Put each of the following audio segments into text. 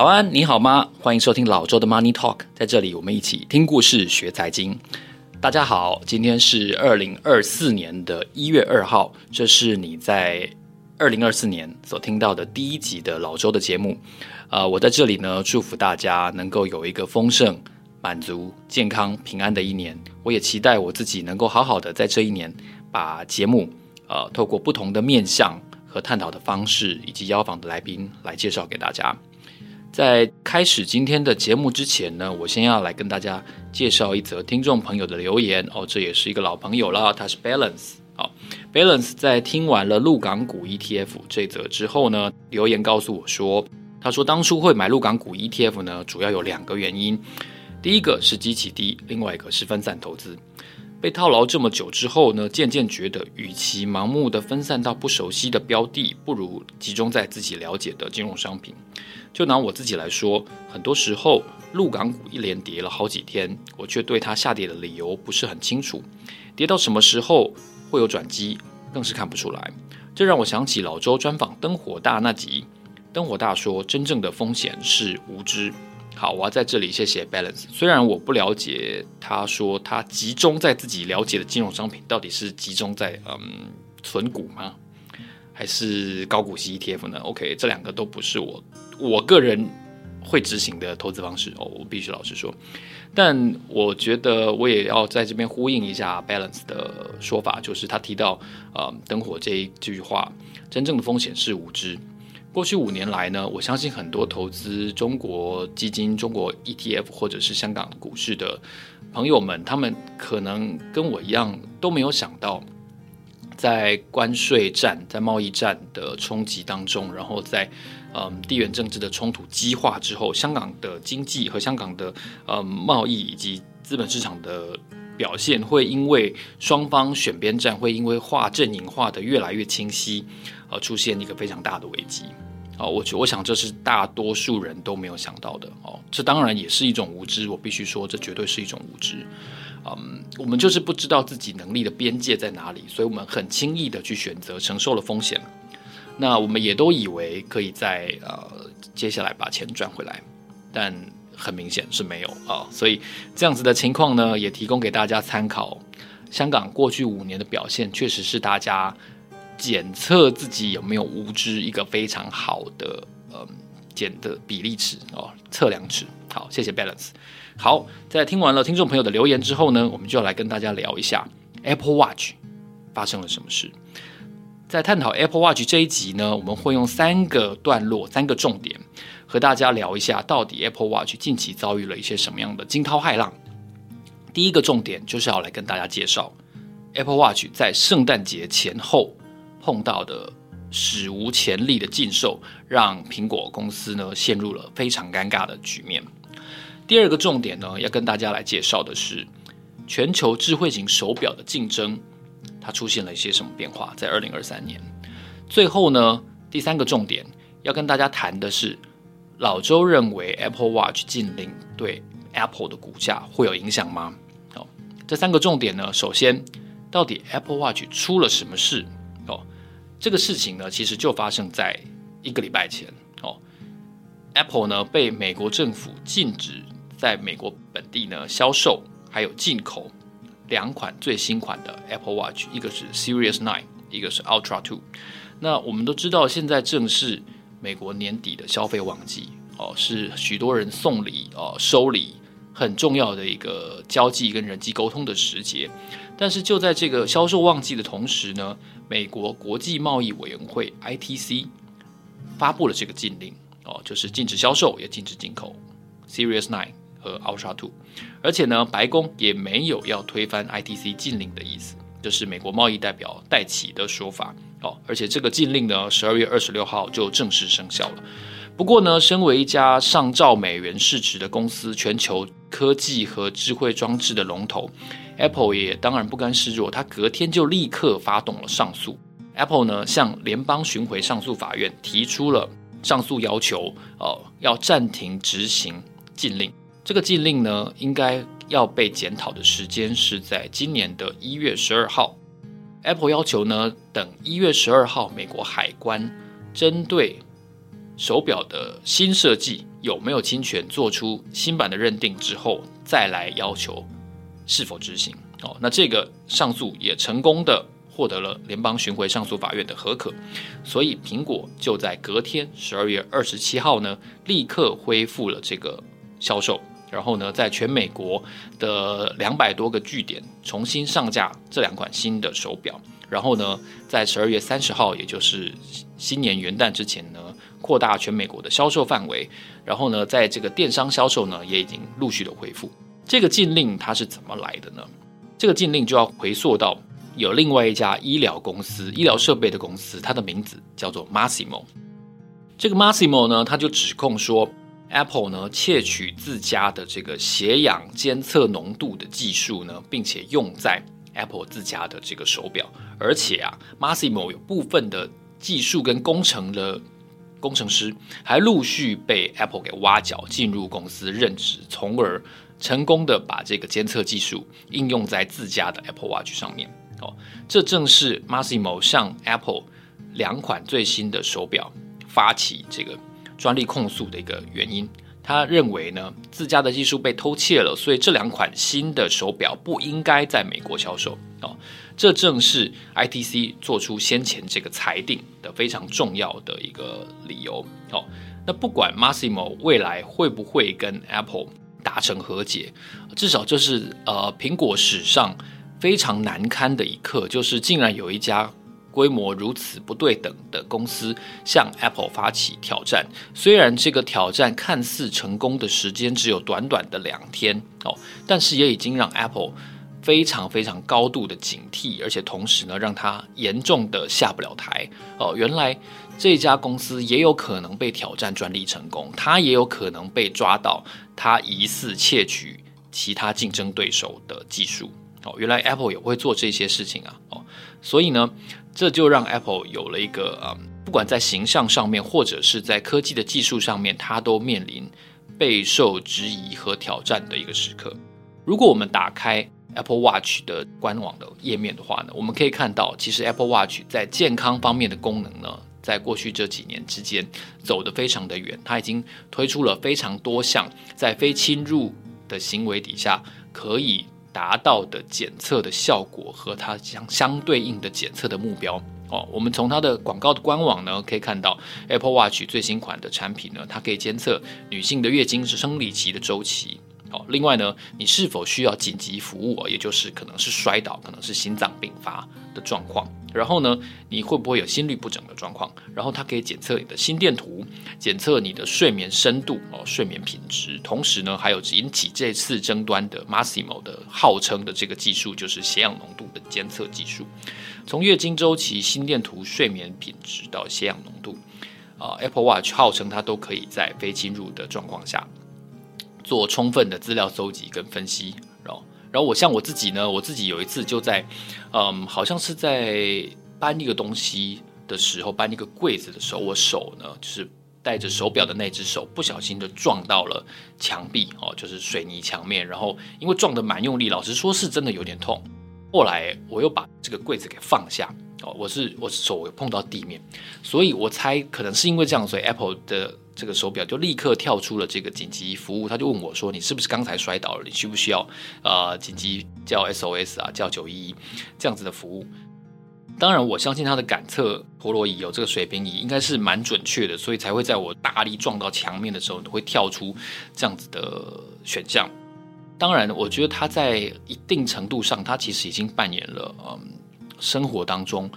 早安，你好吗？欢迎收听老周的 Money Talk，在这里我们一起听故事学财经。大家好，今天是二零二四年的一月二号，这是你在二零二四年所听到的第一集的老周的节目。呃，我在这里呢，祝福大家能够有一个丰盛、满足、健康、平安的一年。我也期待我自己能够好好的在这一年把节目，呃，透过不同的面向和探讨的方式，以及邀访的来宾来介绍给大家。在开始今天的节目之前呢，我先要来跟大家介绍一则听众朋友的留言哦，这也是一个老朋友了，他是 Balance。好，Balance 在听完了陆港股 ETF 这则之后呢，留言告诉我说，他说当初会买陆港股 ETF 呢，主要有两个原因，第一个是基期低，另外一个是分散投资。被套牢这么久之后呢，渐渐觉得，与其盲目的分散到不熟悉的标的，不如集中在自己了解的金融商品。就拿我自己来说，很多时候陆港股一连跌了好几天，我却对它下跌的理由不是很清楚，跌到什么时候会有转机，更是看不出来。这让我想起老周专访灯火大那集，灯火大说，真正的风险是无知。好，我要在这里谢谢 Balance。虽然我不了解，他说他集中在自己了解的金融商品，到底是集中在嗯存股吗，还是高股息 ETF 呢？OK，这两个都不是我我个人会执行的投资方式哦，我必须老实说。但我觉得我也要在这边呼应一下 Balance 的说法，就是他提到呃灯火这一句话，真正的风险是无知。过去五年来呢，我相信很多投资中国基金、中国 ETF 或者是香港股市的朋友们，他们可能跟我一样都没有想到，在关税战、在贸易战的冲击当中，然后在嗯地缘政治的冲突激化之后，香港的经济和香港的嗯贸易以及资本市场的表现，会因为双方选边站，会因为画阵营画得越来越清晰。呃，出现一个非常大的危机，哦，我我想这是大多数人都没有想到的。哦，这当然也是一种无知，我必须说，这绝对是一种无知，嗯，我们就是不知道自己能力的边界在哪里，所以我们很轻易的去选择承受了风险，那我们也都以为可以在呃接下来把钱赚回来，但很明显是没有。啊，所以这样子的情况呢，也提供给大家参考，香港过去五年的表现确实是大家。检测自己有没有无知，一个非常好的嗯检的比例尺哦，测量尺。好，谢谢 Balance。好，在听完了听众朋友的留言之后呢，我们就来跟大家聊一下 Apple Watch 发生了什么事。在探讨 Apple Watch 这一集呢，我们会用三个段落、三个重点和大家聊一下，到底 Apple Watch 近期遭遇了一些什么样的惊涛骇浪。第一个重点就是要来跟大家介绍 Apple Watch 在圣诞节前后。碰到的史无前例的禁售，让苹果公司呢陷入了非常尴尬的局面。第二个重点呢，要跟大家来介绍的是全球智慧型手表的竞争，它出现了一些什么变化？在二零二三年。最后呢，第三个重点要跟大家谈的是，老周认为 Apple Watch 禁令对 Apple 的股价会有影响吗？哦，这三个重点呢，首先，到底 Apple Watch 出了什么事？这个事情呢，其实就发生在一个礼拜前哦。Apple 呢被美国政府禁止在美国本地呢销售，还有进口两款最新款的 Apple Watch，一个是 Series Nine，一个是 Ultra Two。那我们都知道，现在正是美国年底的消费旺季哦，是许多人送礼哦、收礼很重要的一个交际跟人际沟通的时节。但是就在这个销售旺季的同时呢，美国国际贸易委员会 ITC 发布了这个禁令哦，就是禁止销售，也禁止进口 Series Nine 和 Ultra Two，而且呢，白宫也没有要推翻 ITC 禁令的意思，这是美国贸易代表戴琪的说法哦。而且这个禁令呢，十二月二十六号就正式生效了。不过呢，身为一家上兆美元市值的公司，全球科技和智慧装置的龙头。Apple 也当然不甘示弱，他隔天就立刻发动了上诉。Apple 呢向联邦巡回上诉法院提出了上诉要求，呃，要暂停执行禁令。这个禁令呢，应该要被检讨的时间是在今年的一月十二号。Apple 要求呢，等一月十二号美国海关针对手表的新设计有没有侵权，做出新版的认定之后，再来要求是否执行。哦，那这个上诉也成功的获得了联邦巡回上诉法院的核可，所以苹果就在隔天十二月二十七号呢，立刻恢复了这个销售，然后呢，在全美国的两百多个据点重新上架这两款新的手表，然后呢，在十二月三十号，也就是新年元旦之前呢，扩大全美国的销售范围，然后呢，在这个电商销售呢，也已经陆续的恢复。这个禁令它是怎么来的呢？这个禁令就要回溯到有另外一家医疗公司、医疗设备的公司，它的名字叫做 Massimo。这个 Massimo 呢，他就指控说 Apple 呢窃取自家的这个血氧监测浓度的技术呢，并且用在 Apple 自家的这个手表，而且啊，Massimo 有部分的技术跟工程的。工程师还陆续被 Apple 给挖角进入公司任职，从而成功的把这个监测技术应用在自家的 Apple Watch 上面。哦，这正是 Massimo 向 Apple 两款最新的手表发起这个专利控诉的一个原因。他认为呢，自家的技术被偷窃了，所以这两款新的手表不应该在美国销售。哦。这正是 ITC 做出先前这个裁定的非常重要的一个理由。哦，那不管 Massimo 未来会不会跟 Apple 达成和解，至少这是呃苹果史上非常难堪的一刻，就是竟然有一家规模如此不对等的公司向 Apple 发起挑战。虽然这个挑战看似成功的时间只有短短的两天哦，但是也已经让 Apple。非常非常高度的警惕，而且同时呢，让他严重的下不了台哦。原来这家公司也有可能被挑战专利成功，他也有可能被抓到，他疑似窃取其他竞争对手的技术哦。原来 Apple 也会做这些事情啊哦，所以呢，这就让 Apple 有了一个嗯，不管在形象上面，或者是在科技的技术上面，它都面临备受质疑和挑战的一个时刻。如果我们打开 Apple Watch 的官网的页面的话呢，我们可以看到，其实 Apple Watch 在健康方面的功能呢，在过去这几年之间走得非常的远，它已经推出了非常多项在非侵入的行为底下可以达到的检测的效果和它相相对应的检测的目标哦。我们从它的广告的官网呢，可以看到 Apple Watch 最新款的产品呢，它可以监测女性的月经是生理期的周期。好，另外呢，你是否需要紧急服务啊？也就是可能是摔倒，可能是心脏病发的状况。然后呢，你会不会有心律不整的状况？然后它可以检测你的心电图，检测你的睡眠深度哦，睡眠品质。同时呢，还有引起这次争端的 Masimo 的号称的这个技术，就是血氧浓度的监测技术。从月经周期、心电图、睡眠品质到血氧浓度，啊，Apple Watch 号称它都可以在非侵入的状况下。做充分的资料搜集跟分析，然后，然后我像我自己呢，我自己有一次就在，嗯，好像是在搬一个东西的时候，搬一个柜子的时候，我手呢就是戴着手表的那只手不小心的撞到了墙壁哦，就是水泥墙面，然后因为撞得蛮用力，老实说是真的有点痛。后来我又把这个柜子给放下哦，我是我是手有碰到地面，所以我猜可能是因为这样，所以 Apple 的。这个手表就立刻跳出了这个紧急服务，他就问我说：“你是不是刚才摔倒了？你需不需要呃紧急叫 SOS 啊，叫九一一这样子的服务？”当然，我相信他的感测陀螺仪有这个水平仪应该是蛮准确的，所以才会在我大力撞到墙面的时候会跳出这样子的选项。当然，我觉得他在一定程度上，他其实已经扮演了嗯生活当中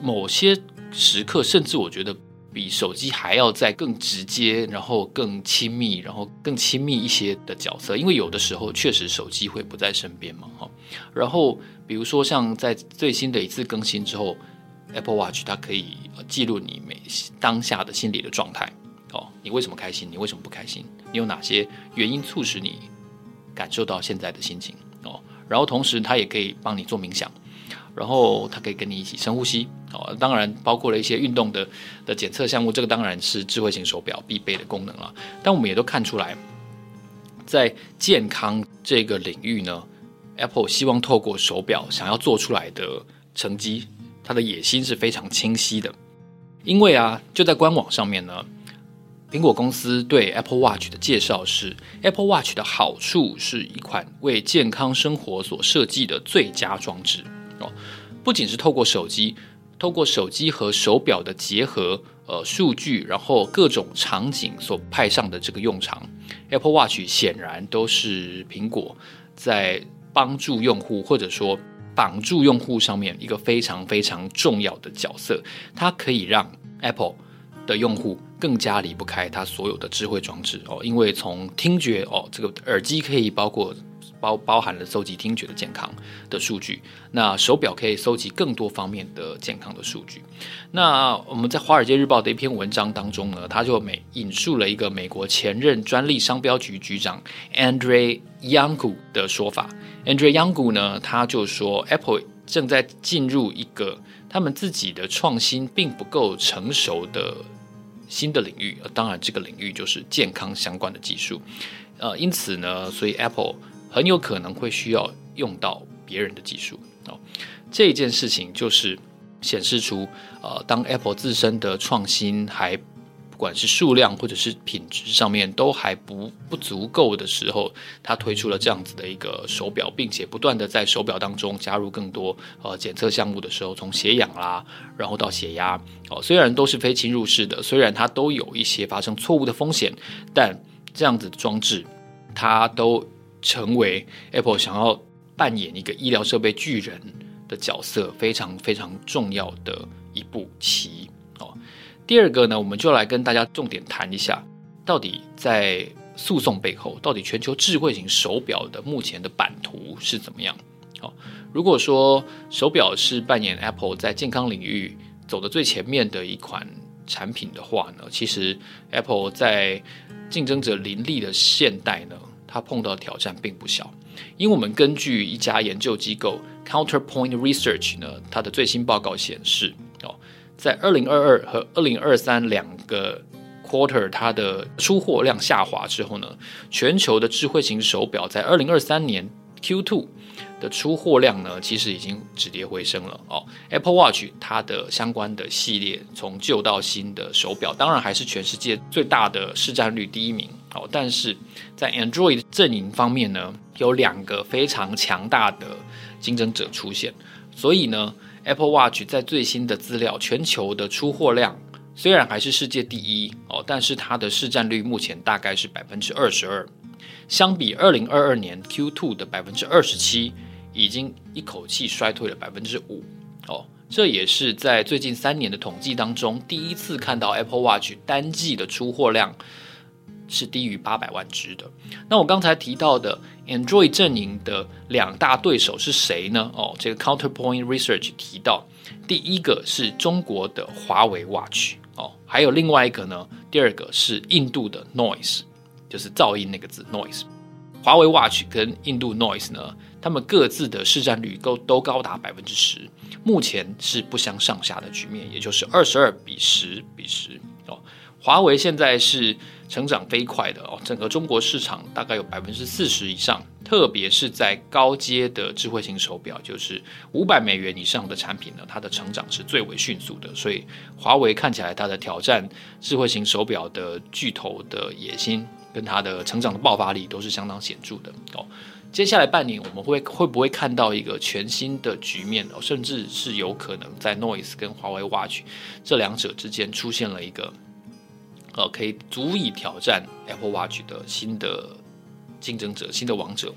某些时刻，甚至我觉得。比手机还要再更直接，然后更亲密，然后更亲密一些的角色，因为有的时候确实手机会不在身边嘛，哈。然后比如说像在最新的一次更新之后，Apple Watch 它可以记录你每当下的心理的状态，哦，你为什么开心？你为什么不开心？你有哪些原因促使你感受到现在的心情？哦，然后同时它也可以帮你做冥想。然后它可以跟你一起深呼吸哦，当然包括了一些运动的的检测项目，这个当然是智慧型手表必备的功能了。但我们也都看出来，在健康这个领域呢，Apple 希望透过手表想要做出来的成绩，它的野心是非常清晰的。因为啊，就在官网上面呢苹果公司对 Apple Watch 的介绍是：Apple Watch 的好处是一款为健康生活所设计的最佳装置哦，不仅是透过手机，透过手机和手表的结合，呃，数据，然后各种场景所派上的这个用场，Apple Watch 显然都是苹果在帮助用户或者说绑住用户上面一个非常非常重要的角色，它可以让 Apple 的用户更加离不开它所有的智慧装置哦，因为从听觉哦，这个耳机可以包括。包包含了搜集听觉的健康的数据，那手表可以搜集更多方面的健康的数据。那我们在《华尔街日报》的一篇文章当中呢，他就美引述了一个美国前任专利商标局局长 Andre Youngu 的说法。Andre Youngu 呢，他就说 Apple 正在进入一个他们自己的创新并不够成熟的新的领域，当然这个领域就是健康相关的技术。呃，因此呢，所以 Apple 很有可能会需要用到别人的技术哦，这件事情就是显示出，呃，当 Apple 自身的创新还不管是数量或者是品质上面都还不不足够的时候，它推出了这样子的一个手表，并且不断的在手表当中加入更多呃检测项目的时候，从血氧啦，然后到血压哦，虽然都是非侵入式的，虽然它都有一些发生错误的风险，但这样子的装置它都。成为 Apple 想要扮演一个医疗设备巨人的角色，非常非常重要的一步棋哦。第二个呢，我们就来跟大家重点谈一下，到底在诉讼背后，到底全球智慧型手表的目前的版图是怎么样？哦，如果说手表是扮演 Apple 在健康领域走的最前面的一款产品的话呢，其实 Apple 在竞争者林立的现代呢。他碰到的挑战并不小，因为我们根据一家研究机构 Counterpoint Research 呢，它的最新报告显示，哦，在二零二二和二零二三两个 quarter 它的出货量下滑之后呢，全球的智慧型手表在二零二三年 Q two 的出货量呢，其实已经止跌回升了哦。Apple Watch 它的相关的系列从旧到新的手表，当然还是全世界最大的市占率第一名。哦，但是在 Android 阵营方面呢，有两个非常强大的竞争者出现，所以呢，Apple Watch 在最新的资料，全球的出货量虽然还是世界第一哦，但是它的市占率目前大概是百分之二十二，相比二零二二年 Q2 的百分之二十七，已经一口气衰退了百分之五哦，这也是在最近三年的统计当中第一次看到 Apple Watch 单季的出货量。是低于八百万只的。那我刚才提到的 Android 阵营的两大对手是谁呢？哦，这个 Counterpoint Research 提到，第一个是中国的华为 Watch，哦，还有另外一个呢，第二个是印度的 Noise，就是噪音那个字 Noise。华为 Watch 跟印度 Noise 呢，他们各自的市占率都都高达百分之十，目前是不相上下的局面，也就是二十二比十比十哦。华为现在是成长飞快的哦，整个中国市场大概有百分之四十以上，特别是在高阶的智慧型手表，就是五百美元以上的产品呢，它的成长是最为迅速的。所以华为看起来它的挑战智慧型手表的巨头的野心，跟它的成长的爆发力都是相当显著的哦。接下来半年我们会会不会看到一个全新的局面哦，甚至是有可能在 Noise 跟华为 Watch 这两者之间出现了一个。呃，可以足以挑战 Apple Watch 的新的竞争者、新的王者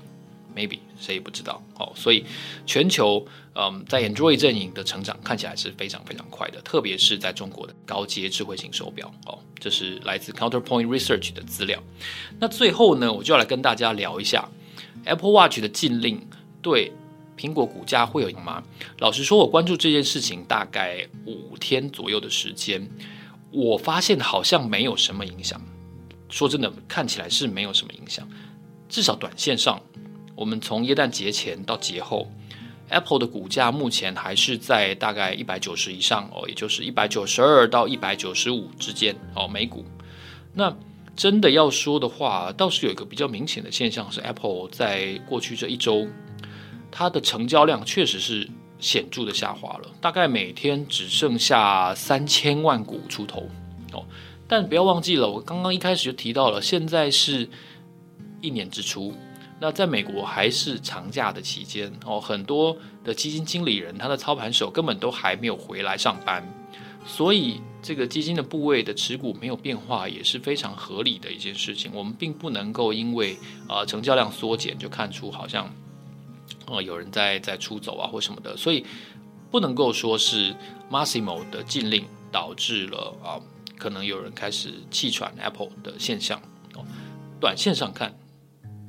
，maybe 谁也不知道。哦，所以全球嗯，在 Android 阵营的成长看起来是非常非常快的，特别是在中国的高阶智慧型手表。哦，这是来自 Counterpoint Research 的资料。那最后呢，我就要来跟大家聊一下 Apple Watch 的禁令对苹果股价会有影响吗？老实说，我关注这件事情大概五天左右的时间。我发现好像没有什么影响，说真的，看起来是没有什么影响。至少短线上，我们从耶诞节前到节后，Apple 的股价目前还是在大概一百九十以上哦，也就是一百九十二到一百九十五之间哦，每股。那真的要说的话，倒是有一个比较明显的现象是，Apple 在过去这一周，它的成交量确实是。显著的下滑了，大概每天只剩下三千万股出头哦。但不要忘记了，我刚刚一开始就提到了，现在是一年之初，那在美国还是长假的期间哦，很多的基金经理人他的操盘手根本都还没有回来上班，所以这个基金的部位的持股没有变化也是非常合理的一件事情。我们并不能够因为啊、成交量缩减就看出好像、呃、有人在在出走啊或什么的，所以不能够说是 Massimo 的禁令导致了啊。可能有人开始气喘 Apple 的现象哦，短线上看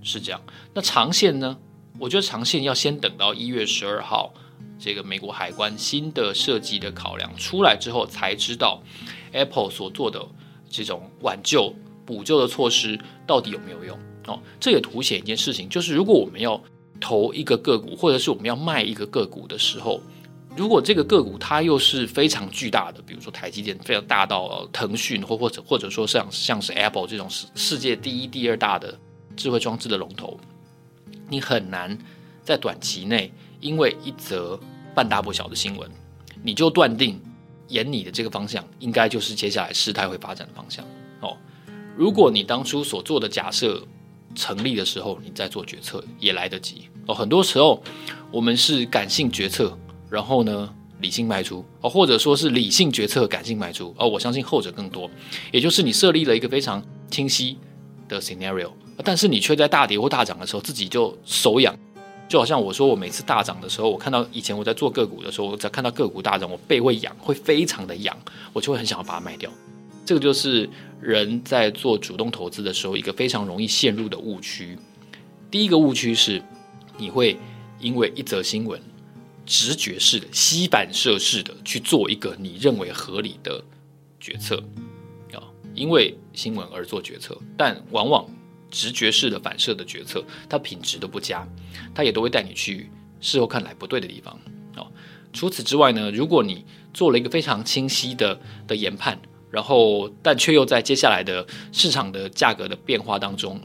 是这样，那长线呢？我觉得长线要先等到一月十二号这个美国海关新的设计的考量出来之后，才知道 Apple 所做的这种挽救补救的措施到底有没有用哦。这也凸显一件事情，就是如果我们要投一个个股，或者是我们要卖一个个股的时候。如果这个个股它又是非常巨大的，比如说台积电非常大到腾讯，或或者或者说像像是 Apple 这种世世界第一、第二大的智慧装置的龙头，你很难在短期内因为一则半大不小的新闻，你就断定沿你的这个方向应该就是接下来事态会发展的方向哦。如果你当初所做的假设成立的时候，你再做决策也来得及哦。很多时候我们是感性决策。然后呢，理性卖出哦，或者说是理性决策，感性卖出哦。我相信后者更多，也就是你设立了一个非常清晰的 scenario，但是你却在大跌或大涨的时候自己就手痒，就好像我说我每次大涨的时候，我看到以前我在做个股的时候，我在看到个股大涨，我背会痒，会非常的痒，我就会很想要把它卖掉。这个就是人在做主动投资的时候一个非常容易陷入的误区。第一个误区是你会因为一则新闻。直觉式的、吸反射式的去做一个你认为合理的决策啊，因为新闻而做决策，但往往直觉式的反射的决策，它品质都不佳，它也都会带你去事后看来不对的地方啊。除此之外呢，如果你做了一个非常清晰的的研判，然后但却又在接下来的市场的价格的变化当中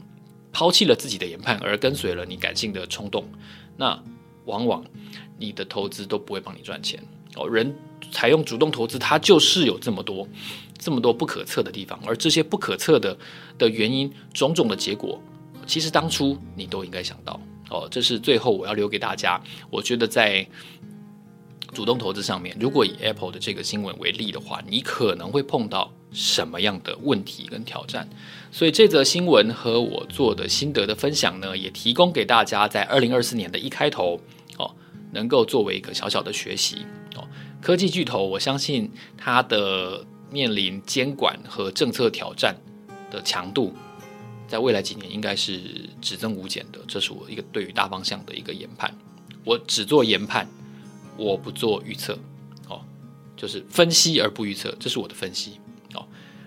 抛弃了自己的研判，而跟随了你感性的冲动，那往往。你的投资都不会帮你赚钱哦。人采用主动投资，它就是有这么多、这么多不可测的地方，而这些不可测的的原因、种种的结果，其实当初你都应该想到哦。这是最后我要留给大家。我觉得在主动投资上面，如果以 Apple 的这个新闻为例的话，你可能会碰到什么样的问题跟挑战？所以这则新闻和我做的心得的分享呢，也提供给大家在二零二四年的一开头。哦能够作为一个小小的学习，科技巨头，我相信它的面临监管和政策挑战的强度，在未来几年应该是只增无减的。这是我一个对于大方向的一个研判。我只做研判，我不做预测哦，就是分析而不预测，这是我的分析。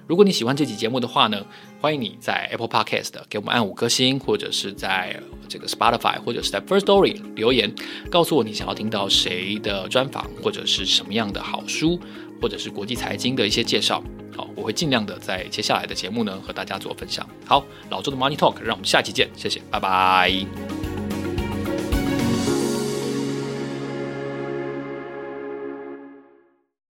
如果你喜欢这期节目的话呢，欢迎你在 Apple Podcast 给我们按五颗星，或者是在这个 Spotify 或者是在 First Story 留言，告诉我你想要听到谁的专访，或者是什么样的好书，或者是国际财经的一些介绍。好，我会尽量的在接下来的节目呢和大家做分享。好，老周的 Money Talk，让我们下期见，谢谢，拜拜。